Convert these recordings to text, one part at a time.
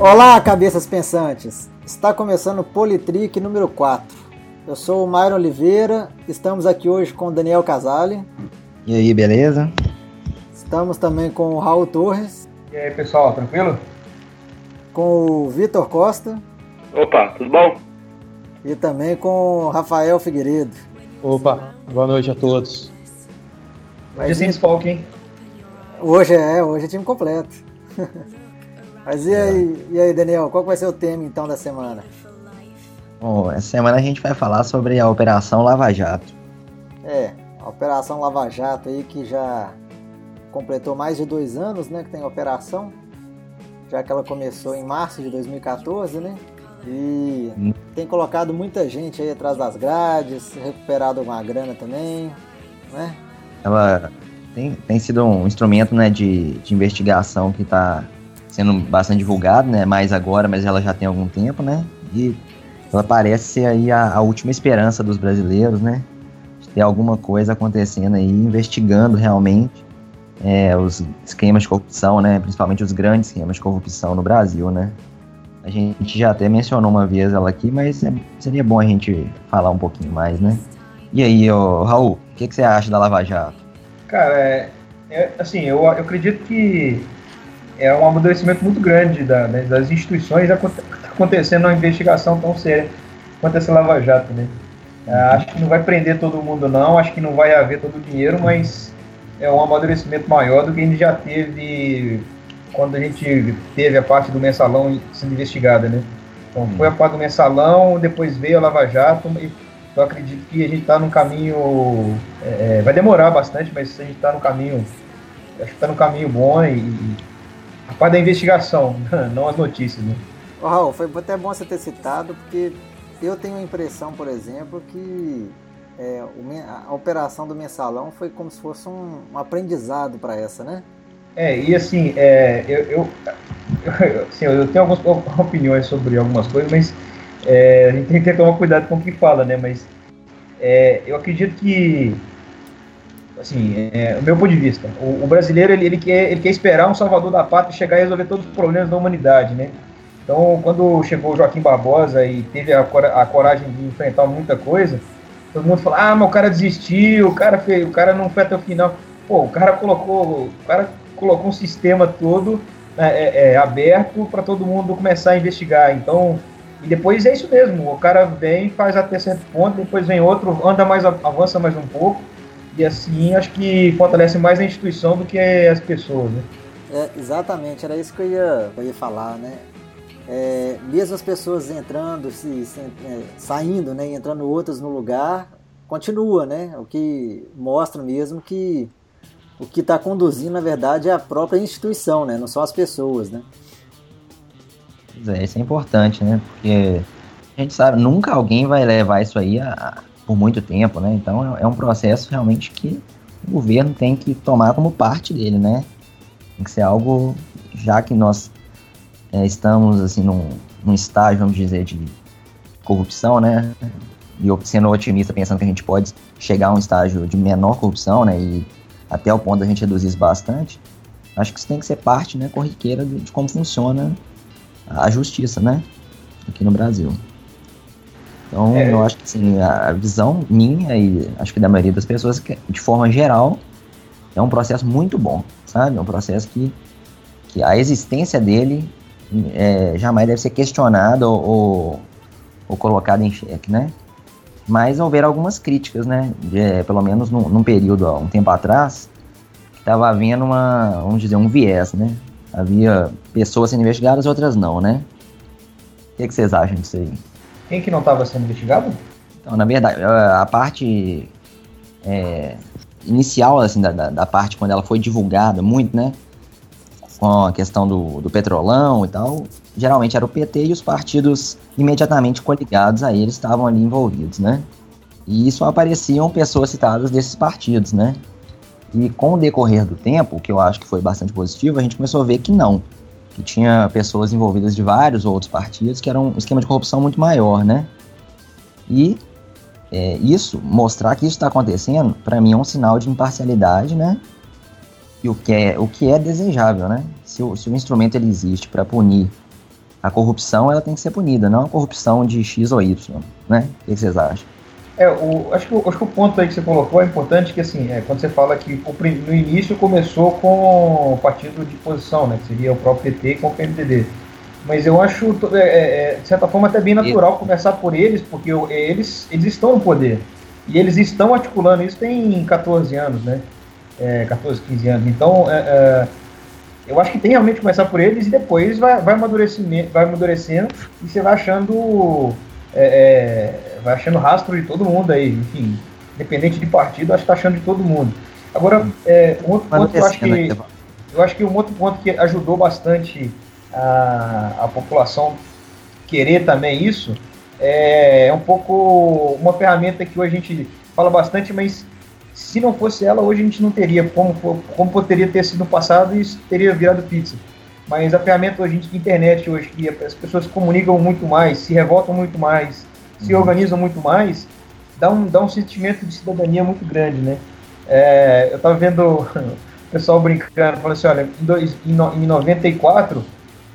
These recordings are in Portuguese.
Olá, cabeças pensantes! Está começando o Politrick número 4. Eu sou o Myron Oliveira, estamos aqui hoje com o Daniel Casale. E aí, beleza? Estamos também com o Raul Torres. E aí, pessoal, tranquilo? Com o Vitor Costa. Opa, tudo bom? E também com o Rafael Figueiredo. Opa, boa noite a todos. Hoje sem desfalque, hein? Hoje é, hoje é time completo. Mas e aí, e aí, Daniel, qual vai ser o tema então da semana? Bom, essa semana a gente vai falar sobre a Operação Lava Jato. É, a Operação Lava Jato aí que já completou mais de dois anos, né, que tem a operação, já que ela começou em março de 2014, né? E hum. tem colocado muita gente aí atrás das grades, recuperado uma grana também, né? Ela tem, tem sido um instrumento né, de, de investigação que está sendo bastante divulgado, né? Mais agora, mas ela já tem algum tempo, né? E ela parece ser aí a, a última esperança dos brasileiros, né? De ter alguma coisa acontecendo aí, investigando realmente é, os esquemas de corrupção, né? Principalmente os grandes esquemas de corrupção no Brasil, né? A gente já até mencionou uma vez ela aqui, mas é, seria bom a gente falar um pouquinho mais, né? E aí, ô, Raul, o que, que você acha da Lava Jato? Cara, é, é assim, eu, eu acredito que é um amadurecimento muito grande da, né, das instituições acontecendo uma investigação tão séria quanto essa Lava Jato, né? É, acho que não vai prender todo mundo não, acho que não vai haver todo o dinheiro, mas é um amadurecimento maior do que a gente já teve quando a gente teve a parte do mensalão sendo investigada, né? Então foi a parte do mensalão, depois veio a Lava Jato, e eu acredito que a gente está no caminho, é, vai demorar bastante, mas a gente está no caminho, acho que está no caminho bom e, a parte da investigação, não as notícias, né? Ô, Raul, foi até bom você ter citado, porque eu tenho a impressão, por exemplo, que é, a operação do mensalão foi como se fosse um, um aprendizado para essa, né? É, e assim, é, eu, eu, eu, assim, eu tenho algumas opiniões sobre algumas coisas, mas é, a gente tem que tomar cuidado com o que fala, né? Mas é, eu acredito que assim, é, o meu ponto de vista, o, o brasileiro ele, ele, quer, ele quer esperar um salvador da pátria chegar e resolver todos os problemas da humanidade, né? Então, quando chegou o Joaquim Barbosa e teve a, a coragem de enfrentar muita coisa, todo mundo falou, ah, mas o cara desistiu, o cara, fez, o cara não foi até o final. Pô, o cara colocou, o cara colocou um sistema todo é, é, é aberto para todo mundo começar a investigar. Então, e depois é isso mesmo, o cara vem, faz até certo ponto, depois vem outro, anda mais, avança mais um pouco, e assim, acho que fortalece mais a instituição do que as pessoas, né? É, exatamente, era isso que eu ia, eu ia falar, né? É, mesmo as pessoas entrando, se, se é, saindo, né, entrando outras no lugar, continua, né? O que mostra mesmo que o que está conduzindo, na verdade, é a própria instituição, né? Não são as pessoas, né? Pois é, isso é importante, né? Porque a gente sabe, nunca alguém vai levar isso aí a, por muito tempo, né? Então é, é um processo realmente que o governo tem que tomar como parte dele, né? Tem que ser algo, já que nós é, estamos assim num, num estágio, vamos dizer, de corrupção, né? E sendo otimista, pensando que a gente pode chegar a um estágio de menor corrupção, né? E até o ponto da gente reduzir isso bastante. Acho que isso tem que ser parte, né, corriqueira de, de como funciona a justiça, né? Aqui no Brasil. Então, é. eu acho que assim, a visão minha e acho que da maioria das pessoas, que, de forma geral, é um processo muito bom, sabe? É um processo que, que a existência dele é, jamais deve ser questionada ou, ou, ou colocada em xeque, né? Mas houveram algumas críticas, né? De, é, pelo menos num, num, período, há um tempo atrás, que estava havendo uma, vamos dizer, um viés, né? Havia pessoas sendo investigadas, outras não, né? O que, que vocês acham disso aí? Quem que não estava sendo investigado? Então, na verdade, a parte é, inicial, assim, da, da, parte quando ela foi divulgada muito, né? Com a questão do, do petrolão e tal, geralmente era o PT e os partidos imediatamente coligados a eles estavam ali envolvidos, né? E só apareciam pessoas citadas desses partidos, né? E com o decorrer do tempo, que eu acho que foi bastante positivo, a gente começou a ver que não que tinha pessoas envolvidas de vários outros partidos, que era um esquema de corrupção muito maior, né? E é, isso, mostrar que isso está acontecendo, para mim é um sinal de imparcialidade, né? E o que é, o que é desejável, né? Se o, se o instrumento ele existe para punir a corrupção ela tem que ser punida, não a corrupção de X ou Y, né? O que vocês acham? É, o, acho, que, acho que o ponto aí que você colocou é importante, que assim, é, quando você fala que no início começou com o partido de posição, né, que seria o próprio PT com o PMDB. Mas eu acho, é, é, é, de certa forma, até bem natural e... começar por eles, porque eles, eles estão no poder. E eles estão articulando isso tem 14 anos, né? É, 14, 15 anos. Então, é, é, eu acho que tem realmente que começar por eles e depois vai, vai, amadurecendo, vai amadurecendo e você vai achando é, é, vai achando rastro de todo mundo aí, enfim, independente de partido, acho que tá achando de todo mundo. Agora, é, um outro ponto que eu acho que eu acho que um outro ponto que ajudou bastante a, a população querer também isso é, é um pouco uma ferramenta que hoje a gente fala bastante, mas se não fosse ela, hoje a gente não teria como, como poderia ter sido no passado e teria virado pizza. Mas a ferramenta hoje de internet hoje, que as pessoas se comunicam muito mais, se revoltam muito mais, se uhum. organizam muito mais, dá um, dá um sentimento de cidadania muito grande, né? É, eu estava vendo o pessoal brincando, falando assim, olha, em, dois, em, no, em 94,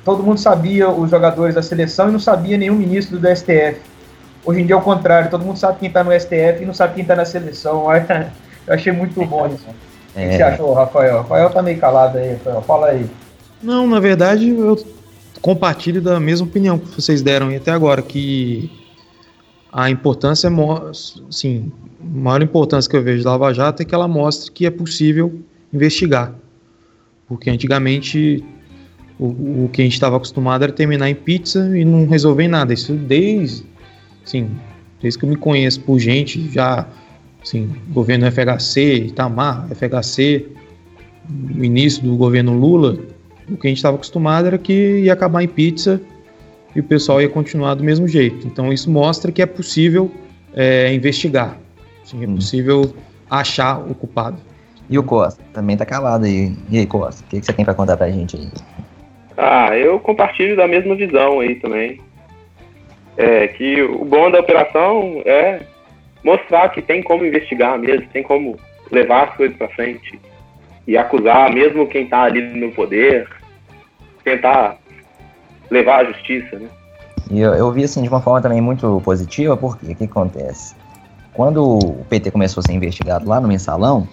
todo mundo sabia os jogadores da seleção e não sabia nenhum ministro do STF. Hoje em dia é o contrário, todo mundo sabe quem está no STF e não sabe quem está na seleção. Eu achei muito bom isso. É. O que você achou, Rafael? Rafael tá meio calado aí, Rafael. Fala aí. Não, na verdade, eu compartilho da mesma opinião que vocês deram até agora, que a importância, sim, maior importância que eu vejo da Lava Jato é que ela mostre que é possível investigar. Porque antigamente o, o que a gente estava acostumado era terminar em pizza e não resolver nada. Isso desde, sim, desde que eu me conheço por gente, já, sim, governo FHC, Itamar, FHC, início do governo Lula, o que a gente estava acostumado era que ia acabar em pizza e o pessoal ia continuar do mesmo jeito. Então isso mostra que é possível é, investigar, é hum. possível achar o culpado. E o Costa? Também tá calado aí. E aí, Costa? O que, que você tem para contar pra gente aí? Ah, eu compartilho da mesma visão aí também. É que o bom da operação é mostrar que tem como investigar mesmo, tem como levar as coisas para frente e acusar mesmo quem está ali no poder, tentar levar à justiça, né? E eu, eu vi assim de uma forma também muito positiva, porque o que acontece? Quando o PT começou a ser investigado lá no mensalão,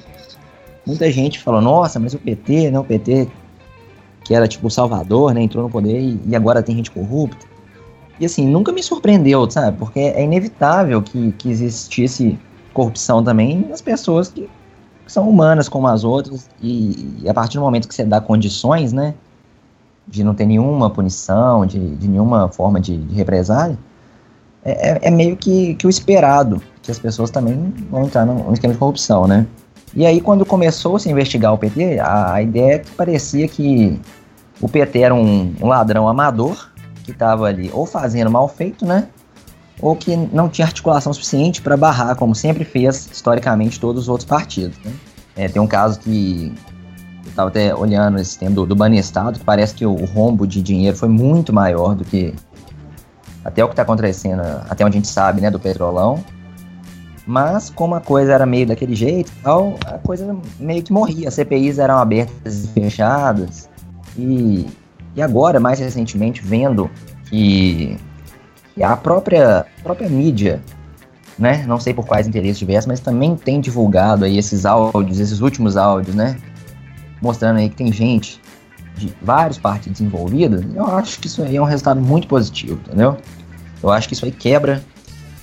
muita gente falou, nossa, mas o PT, né, o PT que era tipo o Salvador, né, entrou no poder e, e agora tem gente corrupta. E assim, nunca me surpreendeu, sabe? Porque é inevitável que, que existisse corrupção também nas pessoas que que são humanas como as outras, e, e, a partir do momento que você dá condições, né, de não ter nenhuma punição, de, de nenhuma forma de, de represália, é, é, é, meio que, que o esperado, que as pessoas também vão entrar num esquema de corrupção, né. E aí, quando começou -se a investigar o PT, a, a ideia é que parecia que o PT era um, um ladrão amador, que estava ali ou fazendo mal feito, né, ou que não tinha articulação suficiente para barrar, como sempre fez historicamente todos os outros partidos. Né? É, tem um caso que estava até olhando esse tempo do, do Banestado, que parece que o, o, rombo de dinheiro foi muito maior do que até o que está acontecendo, até onde a gente sabe, né, do Petrolão. Mas como a coisa era meio daquele jeito, tal, a coisa meio que morria. As CPIs eram abertas e fechadas. E, e agora, mais recentemente, vendo que e a própria, própria mídia, né? Não sei por quais interesses diversos, mas também tem divulgado aí esses áudios, esses últimos áudios, né? Mostrando aí que tem gente de vários partidos envolvidos. Eu acho que isso aí é um resultado muito positivo, entendeu? Eu acho que isso aí quebra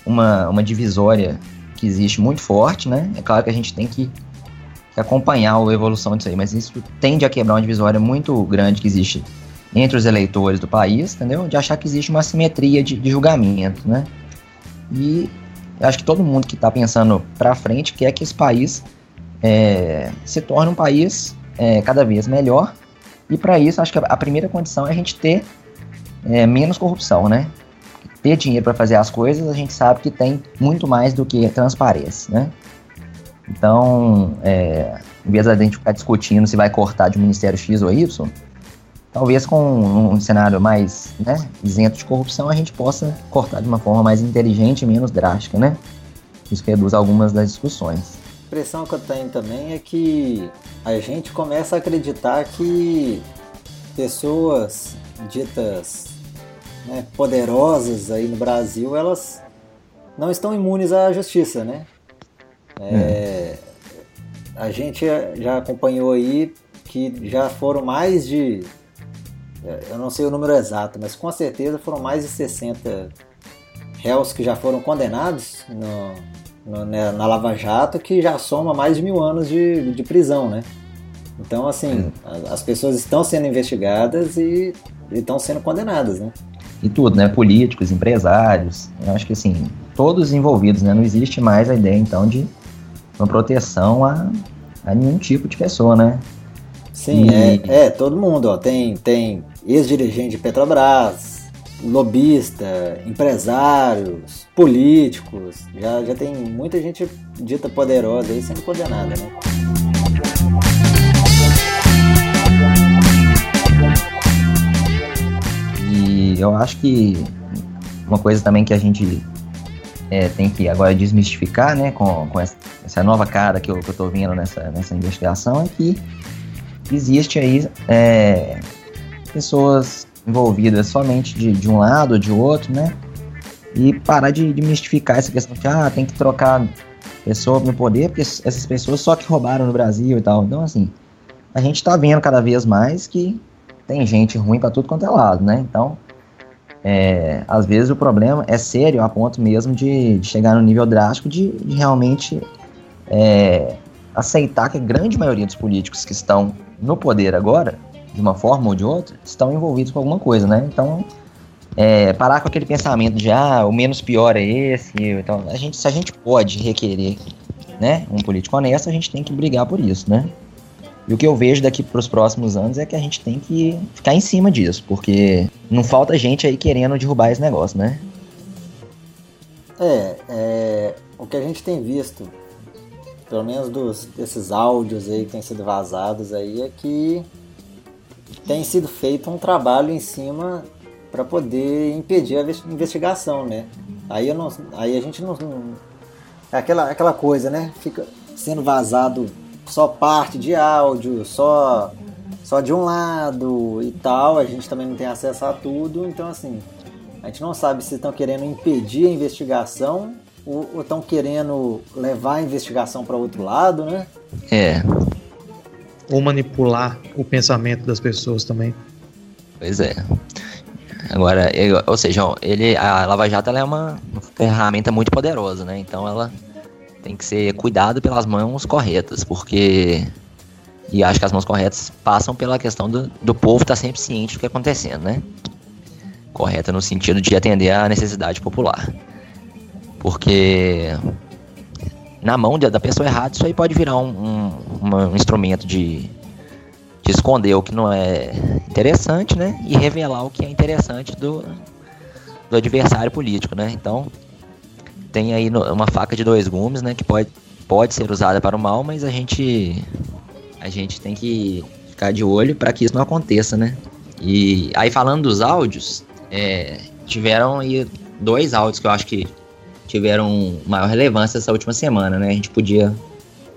uma, uma divisória que existe muito forte, né? É claro que a gente tem que, que acompanhar a evolução disso aí, mas isso tende a quebrar uma divisória muito grande que existe entre os eleitores do país, entendeu? De achar que existe uma simetria de, de julgamento, né? E acho que todo mundo que está pensando para frente quer que esse país é, se torne um país é, cada vez melhor. E para isso, acho que a primeira condição é a gente ter é, menos corrupção, né? Ter dinheiro para fazer as coisas, a gente sabe que tem muito mais do que transparência, né? Então, é, em vez de a gente ficar discutindo se vai cortar de Ministério X ou Y, talvez com um cenário mais né, isento de corrupção a gente possa cortar de uma forma mais inteligente e menos drástica, né? Isso reduz algumas das discussões. Impressão que eu tenho também é que a gente começa a acreditar que pessoas ditas né, poderosas aí no Brasil, elas não estão imunes à justiça, né? É, a gente já acompanhou aí que já foram mais de, eu não sei o número exato, mas com certeza foram mais de 60 réus que já foram condenados no, no, né, na Lava Jato, que já soma mais de mil anos de, de prisão, né? Então, assim, é. as pessoas estão sendo investigadas e estão sendo condenadas, né? E tudo, né? Políticos, empresários, eu acho que assim, todos envolvidos, né? Não existe mais a ideia, então, de uma proteção a, a nenhum tipo de pessoa, né? Sim, e... é, é, todo mundo, ó. Tem, tem ex-dirigente de Petrobras, lobista, empresários, políticos. Já, já tem muita gente dita poderosa aí sendo condenada, né? eu acho que uma coisa também que a gente é, tem que agora desmistificar, né, com, com essa, essa, nova cara que eu, que eu tô vendo nessa, nessa investigação, é que existe aí é, pessoas envolvidas somente de, de um lado ou de outro, né, e parar de, de mistificar essa questão de, ah, tem que trocar pessoa no poder, porque essas pessoas só que roubaram no Brasil e tal. Então, assim, a gente tá vendo cada vez mais que tem gente ruim para tudo quanto é lado, né? Então, é, às vezes o problema é sério a ponto mesmo de, de chegar no nível drástico de, de realmente é, aceitar que a grande maioria dos políticos que estão no poder agora, de uma forma ou de outra, estão envolvidos com alguma coisa, né? Então, é, parar com aquele pensamento de ah, o menos pior é esse. Então, a gente, se a gente pode requerer né, um político honesto, a gente tem que brigar por isso, né? E o que eu vejo daqui para os próximos anos é que a gente tem que ficar em cima disso, porque não falta gente aí querendo derrubar esse negócio, né? É, é o que a gente tem visto, pelo menos dos, desses áudios aí que têm sido vazados aí, é que tem sido feito um trabalho em cima para poder impedir a investigação, né? Aí, eu não, aí a gente não, não é aquela, aquela coisa, né? Fica sendo vazado só parte de áudio, só só de um lado e tal, a gente também não tem acesso a tudo, então assim, a gente não sabe se estão querendo impedir a investigação ou estão querendo levar a investigação para outro lado, né? É. Ou manipular o pensamento das pessoas também. Pois é. Agora, ou seja, ele, a Lava Jato é uma ferramenta muito poderosa, né? Então ela tem que ser cuidado pelas mãos corretas, porque. E acho que as mãos corretas passam pela questão do, do povo estar tá sempre ciente do que está acontecendo, né? Correta no sentido de atender à necessidade popular. Porque na mão da pessoa errada, isso aí pode virar um, um, um instrumento de, de esconder o que não é interessante, né? E revelar o que é interessante do, do adversário político, né? Então, tem aí uma faca de dois gumes, né? Que pode, pode ser usada para o mal, mas a gente a gente tem que ficar de olho para que isso não aconteça, né? E aí falando dos áudios, é, tiveram aí dois áudios que eu acho que tiveram maior relevância essa última semana, né? A gente podia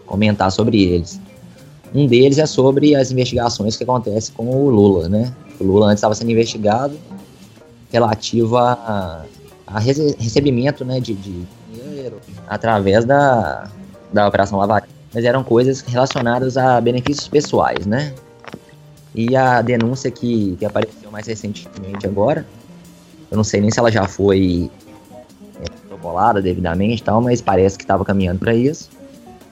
comentar sobre eles. Um deles é sobre as investigações que acontecem com o Lula, né? O Lula antes estava sendo investigado relativo a a recebimento né, de, dinheiro através da, da Operação Lava mas eram coisas relacionadas a benefícios pessoais, né? E a denúncia que, que apareceu mais recentemente agora, eu não sei nem se ela já foi protocolada devidamente tal, mas parece que estava caminhando para isso,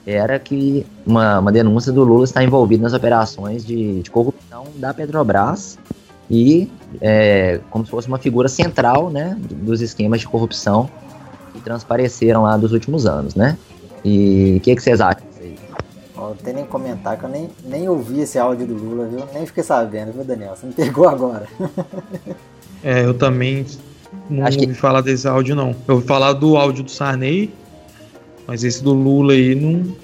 era que uma, uma denúncia do Lula está envolvido nas operações de, de corrupção da Petrobras e é, como se fosse uma figura central né, dos esquemas de corrupção que transpareceram lá dos últimos anos, né? E o que, que vocês acham disso aí? Não tem nem comentar, que eu nem, nem ouvi esse áudio do Lula, viu? Nem fiquei sabendo, viu, Daniel? Você me pegou agora. é, eu também não Acho ouvi que... falar desse áudio, não. Eu ouvi falar do áudio do Sarney, mas esse do Lula aí não,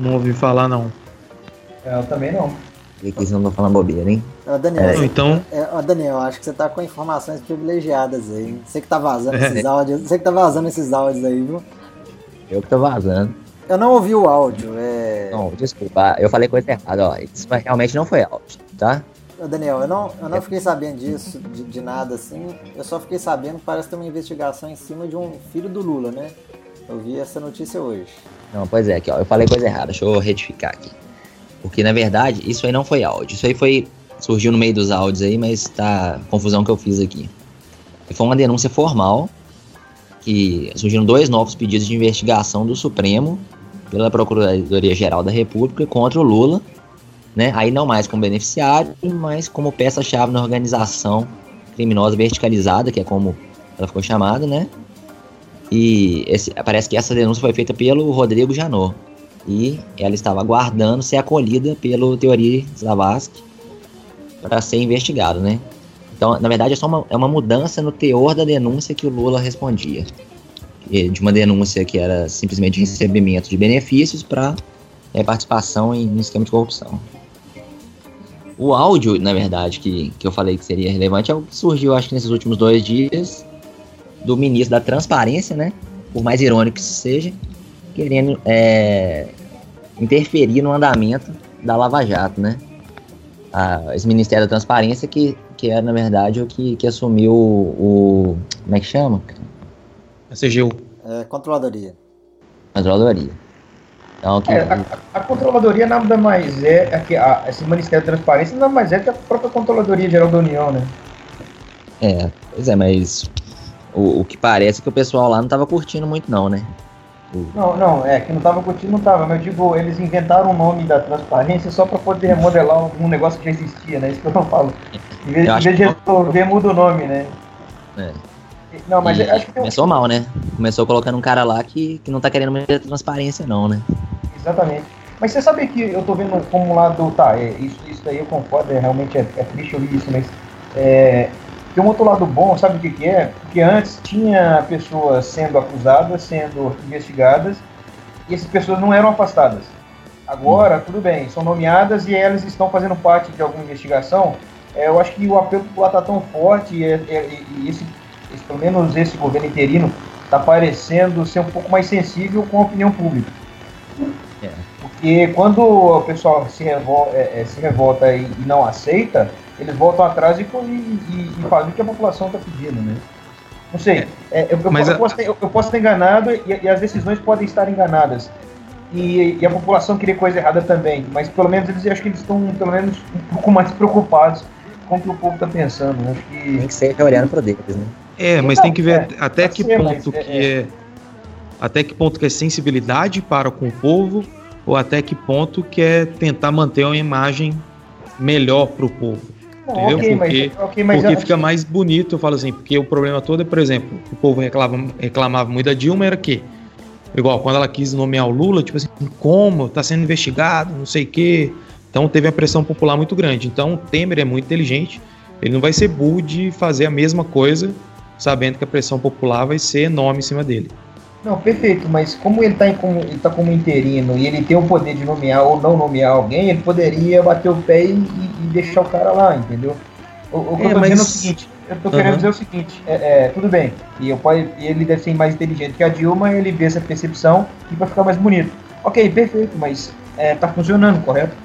não ouvi falar, não. É, eu também não. E que não tô falando bobeira, hein? Ô, Daniel, é. então... É, Daniel, acho que você tá com informações privilegiadas aí. Você que tá vazando é. esses áudios. Você que tá vazando esses áudios aí, viu? Eu que tô vazando. Eu não ouvi o áudio, é. Não, desculpa, eu falei coisa errada, ó. Isso realmente não foi áudio, tá? Daniel, eu não, eu não fiquei sabendo disso, de, de, nada assim. Eu só fiquei sabendo que parece ter uma investigação em cima de um filho do Lula, né? Eu vi essa notícia hoje. Não, pois é, aqui, ó, eu falei coisa errada, deixa eu retificar aqui. Porque na verdade, isso aí não foi áudio. Isso aí foi. Surgiu no meio dos áudios aí, mas tá. Confusão que eu fiz aqui. Foi uma denúncia formal que surgiram dois novos pedidos de investigação do Supremo pela Procuradoria-Geral da República contra o Lula, né? Aí não mais como beneficiário, mas como peça-chave na organização criminosa verticalizada, que é como ela ficou chamada, né? E esse, parece que essa denúncia foi feita pelo Rodrigo Janot. E ela estava aguardando ser acolhida pelo Teori Zavascki para ser investigado, né? Então, na verdade, é só uma, é uma mudança no teor da denúncia que o Lula respondia. De uma denúncia que era simplesmente recebimento de benefícios para é, participação em um esquema de corrupção. O áudio, na verdade, que, que eu falei que seria relevante é o que surgiu, acho que nesses últimos dois dias, do ministro da Transparência, né? Por mais irônico que isso seja, querendo é, interferir no andamento da Lava Jato, né? Ah, esse Ministério da Transparência que que era, na verdade, o que, que assumiu o, Como é que chama? A CGU. É, controladoria. Controladoria. Que... é, a, a, controladoria nada mais é, é que a, esse Ministério da Transparência nada mais é que a própria Controladoria Geral da União, né? É, pois é, mas o, o que parece é que o pessoal lá não estava curtindo muito não, né? Não, não, é que não tava curtindo, não tava, mas eu digo, eles inventaram o nome da transparência só para poder remodelar um negócio que já existia, né? Isso que eu não falo. Em vez, em vez de resolver, muda o nome, né? É. Não, mas acho que Começou mal, né? Começou colocando um cara lá que, que não tá querendo muita transparência, não, né? Exatamente. Mas você sabe que eu tô vendo como lado. Tá, é, isso, isso daí eu concordo, é, realmente é, é triste ouvir isso, mas. É, tem um outro lado bom, sabe o que, que é? Porque antes tinha pessoas sendo acusadas, sendo investigadas, e essas pessoas não eram afastadas. Agora, hum. tudo bem, são nomeadas e elas estão fazendo parte de alguma investigação. É, eu acho que o apelo popular está tão forte e, e, e esse, esse, pelo menos esse governo interino está parecendo ser um pouco mais sensível com a opinião pública. Porque quando o pessoal se, revol, é, é se revolta e, e não aceita, eles voltam atrás e, e, e fazem o que a população está pedindo, né? Não sei, é, eu, eu, eu, posso ter, eu, posso estar enganado e, e, as decisões podem estar enganadas. E, e, a população queria coisa errada também, mas pelo menos eles acho que eles estão pelo menos um pouco mais preocupados com o que o povo está pensando. Né? Acho que... Tem que ser olhando para deles, né? É, mas então, tem que ver é, até que ser, ponto é, que é, é, até que ponto que é sensibilidade para com o povo ou até que ponto que é tentar manter uma imagem melhor para o povo. Entendeu? Okay, porque mas, okay, mas porque fica mais bonito, eu falo assim, porque o problema todo é, por exemplo, o povo reclamava, reclamava muito da Dilma, era que, igual, quando ela quis nomear o Lula, tipo assim, como? Tá sendo investigado, não sei o quê. Então teve a pressão popular muito grande. Então o Temer é muito inteligente, ele não vai ser burro de fazer a mesma coisa, sabendo que a pressão popular vai ser enorme em cima dele. Não, perfeito, mas como ele está como, ele tá como interino e ele tem o poder de nomear ou não nomear alguém, ele poderia bater o pé e, e deixar o cara lá, entendeu? O, o que é, eu tô mas... dizendo é o seguinte, eu tô uhum. querendo dizer o seguinte, é, é, tudo bem, e eu pode, ele deve ser mais inteligente que a Dilma, ele vê essa percepção e vai ficar mais bonito. Ok, perfeito, mas é, tá funcionando, correto?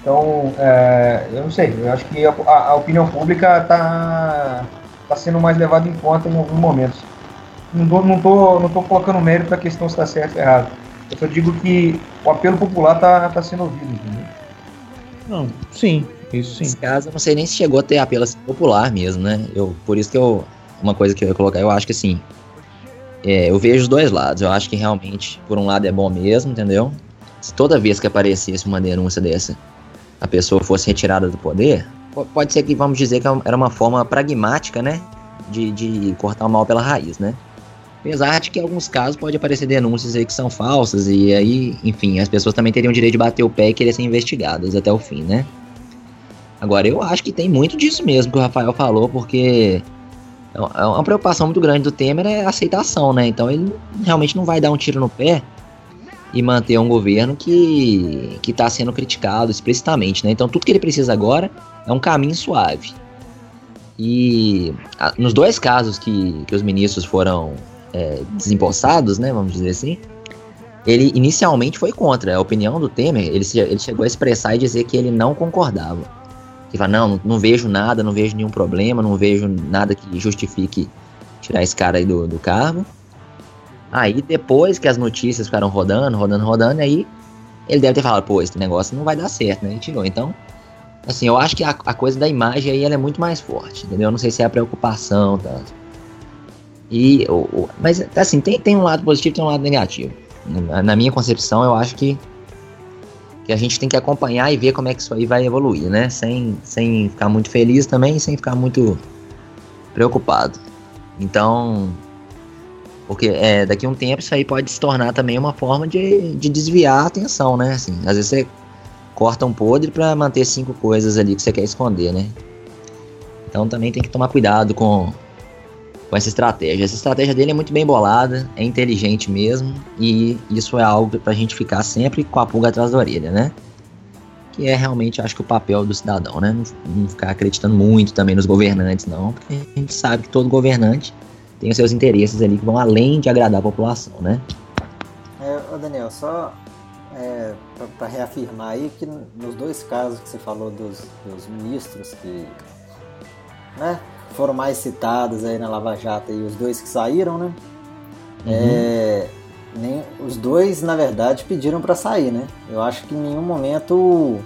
Então, é, eu não sei, eu acho que a, a, opinião pública tá, tá sendo mais levada em conta em alguns momentos não tô, não tô, não tô colocando mérito a questão se está certo ou errado. Eu só digo que o apelo popular tá, tá sendo ouvido, entendeu? Não, sim, isso sim. Nesse caso, eu não sei nem se chegou a ter apelo popular mesmo, né? Eu, por isso que eu. Uma coisa que eu ia colocar, eu acho que assim. É, eu vejo os dois lados. Eu acho que realmente, por um lado, é bom mesmo, entendeu? Se toda vez que aparecesse uma denúncia dessa, a pessoa fosse retirada do poder, pode ser que, vamos dizer, que é era uma forma pragmática, né? De, de cortar o mal pela raiz, né? Apesar de que em alguns casos pode aparecer denúncias aí que são falsas, e aí, enfim, as pessoas também teriam o direito de bater o pé e querer ser investigadas até o fim, né? Agora, eu acho que tem muito disso mesmo que o Rafael falou, porque é, é uma preocupação muito grande do Temer é a aceitação, né? Então ele realmente não vai dar um tiro no pé e manter um governo que que está sendo criticado explicitamente, né? Então tudo que ele precisa agora é um caminho suave. E a, nos dois casos que, que os ministros foram é, desembolsados, né, vamos dizer assim, ele inicialmente foi contra a opinião do Temer, ele, ele chegou a expressar e dizer que ele não concordava. Que fala, não, não vejo nada, não vejo nenhum problema, não vejo nada que justifique tirar esse cara aí do, do cargo. Aí depois que as notícias ficaram rodando, rodando, rodando, aí ele deve ter falado, pô, esse negócio não vai dar certo, né? E tirou. Então, assim, eu acho que a, a coisa da imagem aí é muito mais forte, entendeu? Eu não sei se é a preocupação, tanto. E, o, mas, assim, tem, tem um lado positivo tem um lado negativo. Na, na, minha concepção, eu acho que, que a gente tem que acompanhar e ver como é que isso aí vai evoluir, né? Sem, sem ficar muito feliz também sem ficar muito preocupado. Então, porque é, daqui a um tempo isso aí pode se tornar também uma forma de, de desviar a atenção, né? Assim, às vezes você corta um podre para manter cinco coisas ali que você quer esconder, né? Então também tem que tomar cuidado com, com essa estratégia. Essa estratégia dele é muito bem bolada, é inteligente mesmo, e isso é algo pra gente ficar sempre com a pulga atrás da orelha, né? Que é realmente, acho que, o papel do cidadão, né? Não, não ficar acreditando muito também nos governantes, não, porque a gente sabe que todo governante tem os seus interesses ali que vão além de agradar a população, né? É, Daniel, só é, para reafirmar aí que nos dois casos que você falou dos, dos ministros que né, foram mais citados aí na Lava Jato e os dois que saíram, né? Uhum. É, nem, os dois, na verdade, pediram para sair, né? Eu acho que em nenhum momento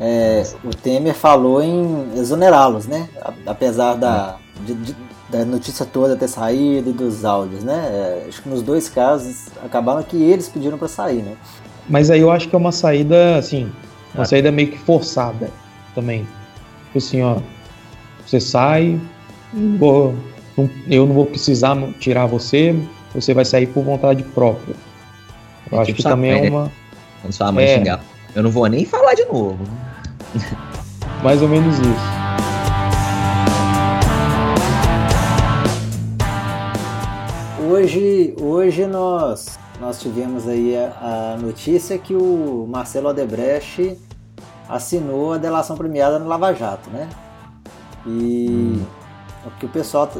é, o Temer falou em exonerá-los, né? Apesar da, de, de, da notícia toda ter saído e dos áudios, né? É, acho que nos dois casos acabaram que eles pediram para sair, né? Mas aí eu acho que é uma saída, assim, uma ah. saída meio que forçada também. Tipo assim, ó, você sai, não vou, não, eu não vou precisar tirar você, você vai sair por vontade própria. Eu é acho tipo que também é uma. Quando sua mãe é, xingar, eu não vou nem falar de novo. Mais ou menos isso. hoje, hoje nós, nós tivemos aí a, a, notícia que o Marcelo Odebrecht assinou a delação premiada no Lava Jato, né? E o que o pessoal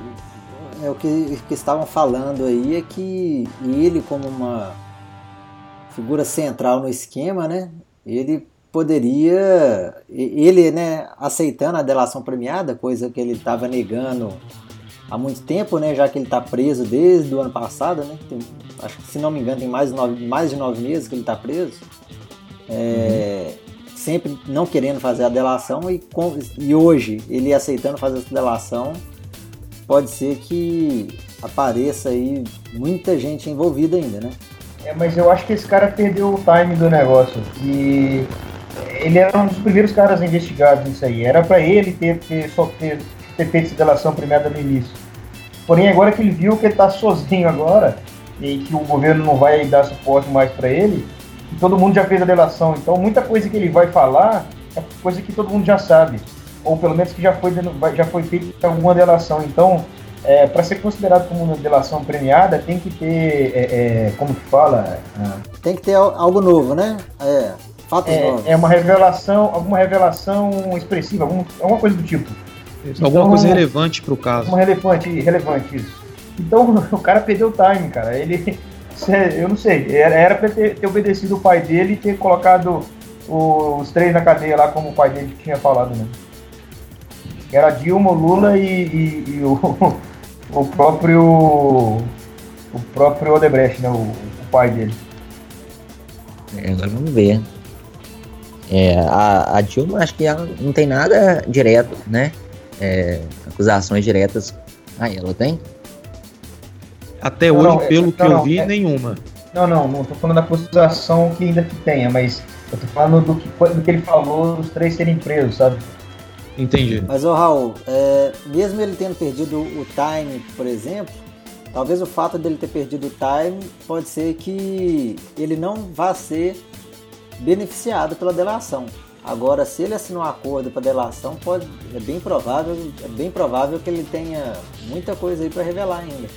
é o que, que estavam falando aí é que ele como uma figura central no esquema, né? Ele poderia, ele, né, aceitando a delação premiada, coisa que ele estava negando há muito tempo, né? Já que ele está preso desde o ano passado, né? Tem, acho que se não me engano tem mais de nove, mais de nove meses que ele está preso. É, uhum. Sempre não querendo fazer a delação e, com, e hoje ele aceitando fazer essa delação, pode ser que apareça aí muita gente envolvida ainda, né? É, mas eu acho que esse cara perdeu o time do negócio. E ele era um dos primeiros caras investigados nisso aí. Era para ele ter, ter, só ter ter feito essa delação premiada no início. Porém, agora que ele viu que ele está sozinho agora e que o governo não vai dar suporte mais para ele, todo mundo já fez a delação. Então, muita coisa que ele vai falar é coisa que todo mundo já sabe, ou pelo menos que já foi, já foi feita alguma delação. Então, é, para ser considerado como uma delação premiada, tem que ter, é, é, como que fala? Tem que ter algo novo, né? É, fatos é, novos. É uma revelação, alguma revelação expressiva, algum, alguma coisa do tipo. Então, Alguma coisa relevante pro caso. Uma relevante, relevante, isso. Então o cara perdeu o time, cara. Ele. Eu não sei, era pra ter, ter obedecido o pai dele e ter colocado os três na cadeia lá, como o pai dele tinha falado, né? Era Dilma, Lula e, e, e o, o próprio. O próprio Odebrecht, né? O, o pai dele. É, agora vamos ver. É, a, a Dilma acho que ela não tem nada direto, né? é, acusações diretas a ela, tem? Até não, hoje, não, pelo que eu vi, é, nenhuma. Não, não, não tô falando da acusação que ainda que tenha, mas eu tô falando do que, do que ele falou dos três serem presos, sabe? Entendi. Mas, ô Raul, é, mesmo ele tendo perdido o time, por exemplo, talvez o fato dele ter perdido o time pode ser que ele não vá ser beneficiado pela delação. Agora, se ele assinou um acordo para delação, pode, é bem provável, é bem provável que ele tenha muita coisa aí para revelar ainda.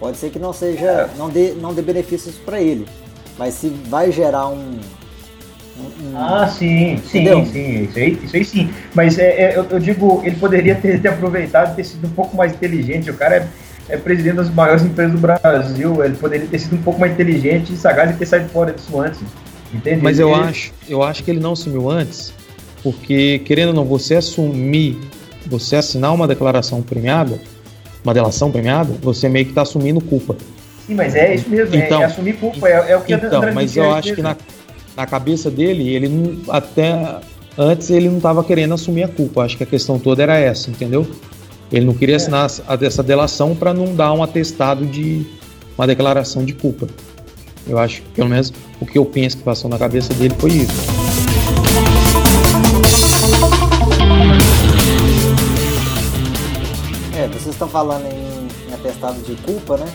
Pode ser que não seja, é. não dê, não dê benefícios para ele, mas se vai gerar um, um ah, sim, sim, entendeu? sim, isso aí, isso aí sim. Mas é, é eu, eu, digo, ele poderia ter, ter aproveitado, ter sido um pouco mais inteligente. O cara é, é presidente das maiores empresas do Brasil, ele poderia ter sido um pouco mais inteligente e sagaz e ter saído fora disso antes. Entende? Mas eu acho, eu acho que ele não sumiu antes, Porque, querendo ou não, você assumir, você assinar uma declaração premiada, uma delação premiada, você meio que está assumindo culpa. Sim, mas é isso mesmo, é então, é, assumir culpa, é, é o que Então, mas eu acho que na, na cabeça dele, ele não, até antes ele não estava querendo assumir a culpa. Acho que a questão toda era essa, entendeu? Ele não queria é. assinar essa delação para não dar um atestado de uma declaração de culpa. Eu acho que, pelo menos, o que eu penso que passou na cabeça dele foi isso. Vocês estão falando em, em atestado de culpa, né?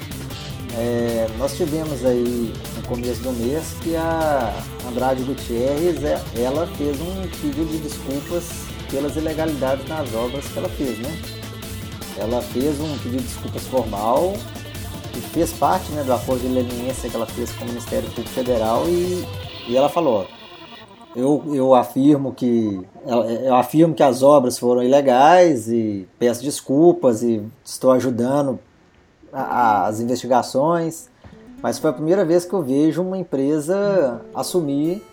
É, nós tivemos aí no começo do mês que a Andrade Gutierrez é, ela fez um pedido de desculpas pelas ilegalidades nas obras que ela fez, né? Ela fez um pedido de desculpas formal que fez parte né, do acordo de leniência que ela fez com o Ministério Público Federal e, e ela falou, eu, eu afirmo que eu afirmo que as obras foram ilegais e peço desculpas e estou ajudando a, as investigações, mas foi a primeira vez que eu vejo uma empresa assumir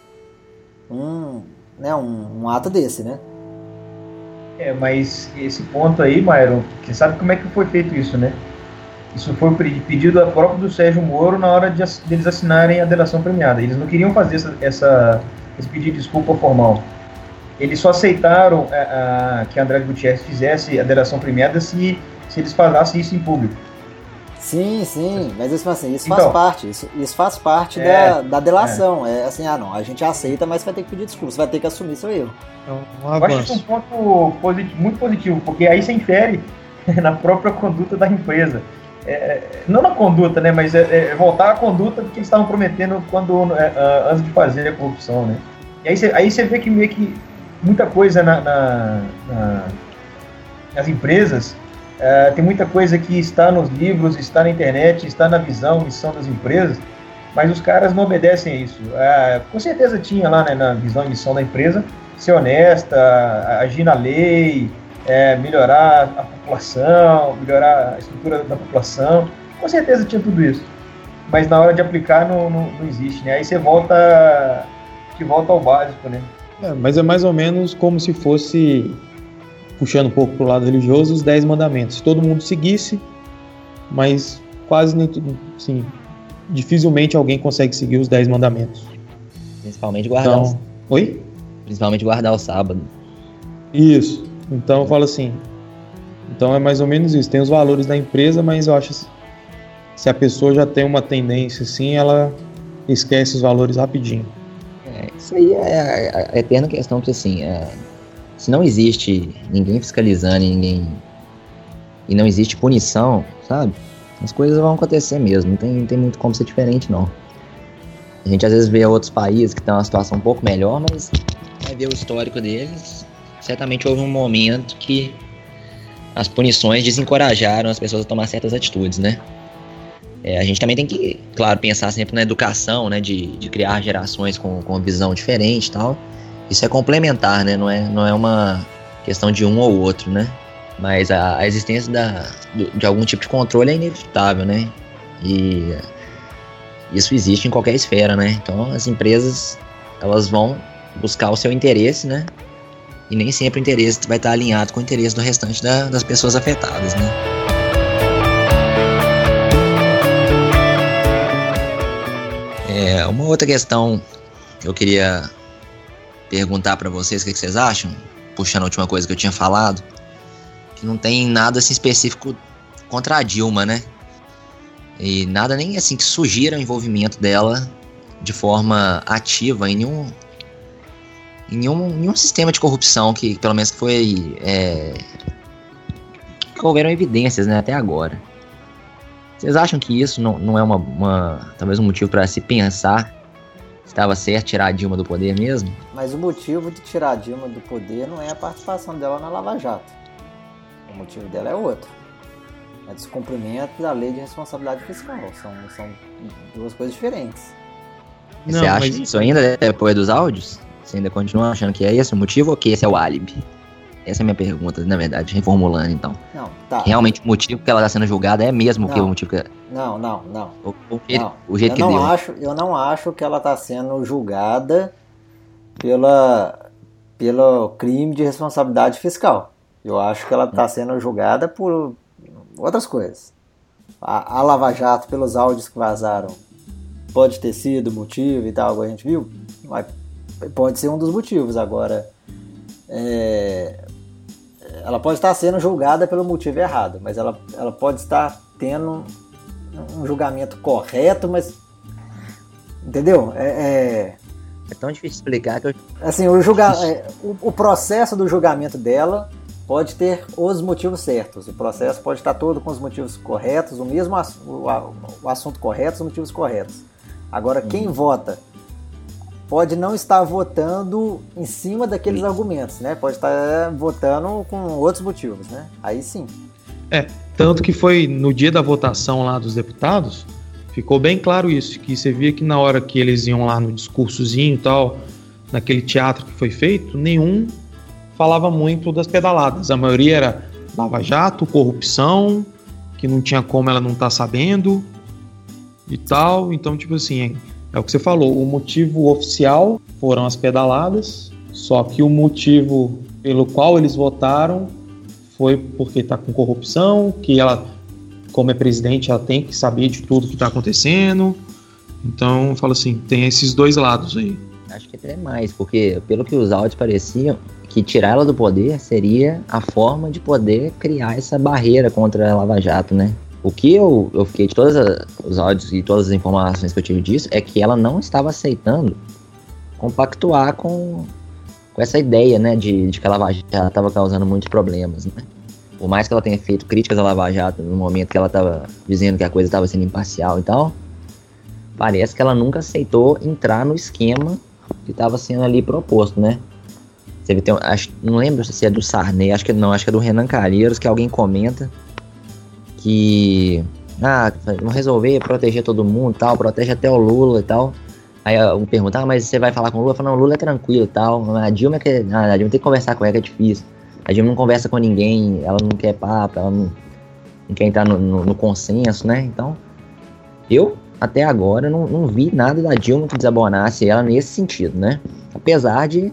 um, né, um, um ato desse, né? É, mas esse ponto aí, Myron, você sabe como é que foi feito isso, né? Isso foi pedido a próprio do Sérgio Moro na hora de, de eles assinarem a delação premiada. Eles não queriam fazer essa, essa esse pedido de desculpa formal. Eles só aceitaram a, é, a, que André Gutierrez fizesse a delação premiada se, se eles falassem isso em público. Sim, sim, mas isso, assim, isso faz então, parte, isso, isso faz parte é, da, da delação. É. é. assim, ah não, a gente aceita, mas vai ter que pedir desculpa, você vai ter que assumir seu erro. É um Eu acho isso um ponto positivo, muito positivo, porque aí você infere na própria conduta da empresa. É, não na conduta, né, mas é, é voltar à conduta que eles estavam prometendo quando é, antes de fazer a corrupção, né. E aí você, aí você vê que meio que muita coisa na, na, na nas empresas é, tem muita coisa que está nos livros, está na internet, está na visão, missão das empresas, mas os caras não obedecem a isso. É, com certeza tinha lá né, na visão e missão da empresa ser honesta, agir na lei, é, melhorar a população, melhorar a estrutura da população. Com certeza tinha tudo isso. Mas na hora de aplicar não, não, não existe, né? Aí você volta, que volta ao básico, né? É, mas é mais ou menos como se fosse puxando um pouco para o lado religioso, os dez mandamentos. Se todo mundo seguisse, mas quase nem tudo, sim, dificilmente alguém consegue seguir os dez mandamentos. Principalmente guardar. Então, o... Oi? Principalmente guardar o sábado. Isso. Então eu falo assim. Então é mais ou menos isso. Tem os valores da empresa, mas eu acho se a pessoa já tem uma tendência assim, ela esquece os valores rapidinho. É, isso aí é a, a eterna questão que assim, é, se não existe ninguém fiscalizando ninguém e não existe punição, sabe? As coisas vão acontecer mesmo, não tem, não tem muito como ser diferente não. A gente às vezes vê outros países que estão uma situação um pouco melhor, mas vai ver o histórico deles, certamente houve um momento que as punições desencorajaram as pessoas a tomar certas atitudes, né? É, a gente também tem que, claro, pensar sempre na educação, né? De, de criar gerações com, com uma visão diferente e tal isso é complementar, né? Não é, não é uma questão de um ou outro, né? Mas a, a existência da, de algum tipo de controle é inevitável, né? E isso existe em qualquer esfera, né? Então as empresas elas vão buscar o seu interesse, né? E nem sempre o interesse vai estar alinhado com o interesse do restante da, das pessoas afetadas, né? É, uma outra questão que eu queria perguntar para vocês o que, que, vocês acham, puxando a última coisa que eu tinha falado, que não tem nada assim específico contra a Dilma, né? E nada nem assim que sugira o envolvimento dela de forma ativa em nenhum, em nenhum, nenhum sistema de corrupção que pelo menos foi é, que houveram evidências né, até agora. Vocês acham que isso não, não é uma, uma talvez um motivo para se pensar estava certo tirar a Dilma do poder mesmo? Mas o motivo de tirar a Dilma do poder não é a participação dela na Lava Jato. O motivo dela é outro. É descumprimento da lei de responsabilidade fiscal. São, são duas coisas diferentes. Não, Você acha mas... isso ainda depois dos áudios? Você ainda continua achando que é esse o motivo ou que esse é o álibi? Essa é a minha pergunta, na verdade, reformulando então. Não, tá. Realmente o motivo que ela está sendo julgada é mesmo não, que o motivo que. Não, não, não. O, o, não. o jeito eu que não deu. Acho, eu não acho que ela está sendo julgada pela, pelo crime de responsabilidade fiscal. Eu acho que ela está sendo julgada por outras coisas. A, a Lava Jato, pelos áudios que vazaram, pode ter sido motivo e tal, a gente viu, mas pode ser um dos motivos. Agora, é, ela pode estar sendo julgada pelo motivo errado, mas ela, ela pode estar tendo um julgamento correto, mas. Entendeu? É, é, é tão difícil explicar que eu... Assim, o, julga, é, o, o, processo do julgamento dela pode ter os motivos certos. O processo pode estar todo com os motivos corretos, o mesmo o, o assunto correto, os motivos corretos. Agora, hum. quem vota pode não estar votando em cima daqueles sim. argumentos, né? Pode estar votando com outros motivos, né? Aí sim. É, tanto que foi no dia da votação lá dos deputados, ficou bem claro isso, que você via que na hora que eles iam lá no discursozinho e tal, naquele teatro que foi feito, nenhum falava muito das pedaladas. A maioria era Lava Jato, corrupção, que não tinha como ela não estar tá sabendo e tal. Então, tipo assim, é, o que você falou, o motivo oficial foram as pedaladas, só que o motivo pelo qual eles votaram foi porque está com corrupção, que ela, como é presidente, ela tem que saber de tudo que está acontecendo. Então, falo assim, tem esses dois lados aí. Acho que até mais, porque pelo que os áudios pareciam, que tirar ela do poder seria a forma de poder criar essa barreira contra a Lava Jato, né? O que eu, eu fiquei de todos os áudios e todas as informações que eu tive disso é que ela não estava aceitando compactuar com com essa ideia, né, de, de que a Lava Jato estava causando muitos problemas, né? Por mais que ela tenha feito críticas à Lava Jato no momento que ela estava dizendo que a coisa estava sendo imparcial e tal, parece que ela nunca aceitou entrar no esquema que estava sendo ali proposto, né? Você tem, acho, não lembro se é do Sarney, acho que não, acho que é do Renan Calheiros, que alguém comenta que ah, vamos resolver proteger todo mundo, tal, protege até o Lula e tal. Aí um pergunta, ah, mas você vai falar com o Lula? Eu falo, não, o Lula é tranquilo e tal. A Dilma, é que, ah, a Dilma tem que conversar com ela, que é difícil. A Dilma não conversa com ninguém, ela não quer papo, ela não, não quer entrar no, no, no, consenso, né? Então, eu, até agora, não, não vi nada da Dilma que desabonasse ela nesse sentido, né? Apesar de.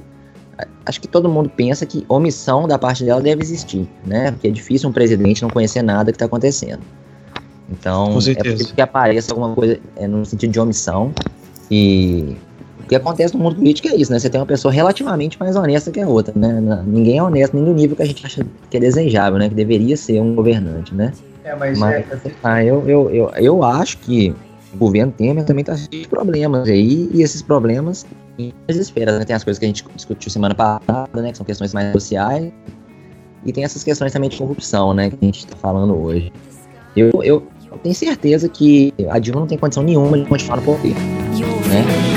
Acho que todo mundo pensa que omissão da parte dela deve existir, né? Porque é difícil um presidente não conhecer nada que está acontecendo. Então, é possível que apareça alguma coisa é, no sentido de omissão. E o que acontece no mundo político é isso, né? Você tem uma pessoa relativamente mais honesta que a outra, né? Ninguém é honesto nem no nível que a gente acha que é desejável, né? Que deveria ser um governante, né? É, mas, mas é... ah, eu, eu, eu, eu acho que o governo Temer também está cheio de problemas aí, e esses problemas desesperam, né? Tem as coisas que a gente discutiu semana passada, né? Que são questões mais sociais, e tem essas questões também de corrupção, né? Que a gente está falando hoje. Eu, eu, eu tenho certeza que a Dilma não tem condição nenhuma de continuar no poder né?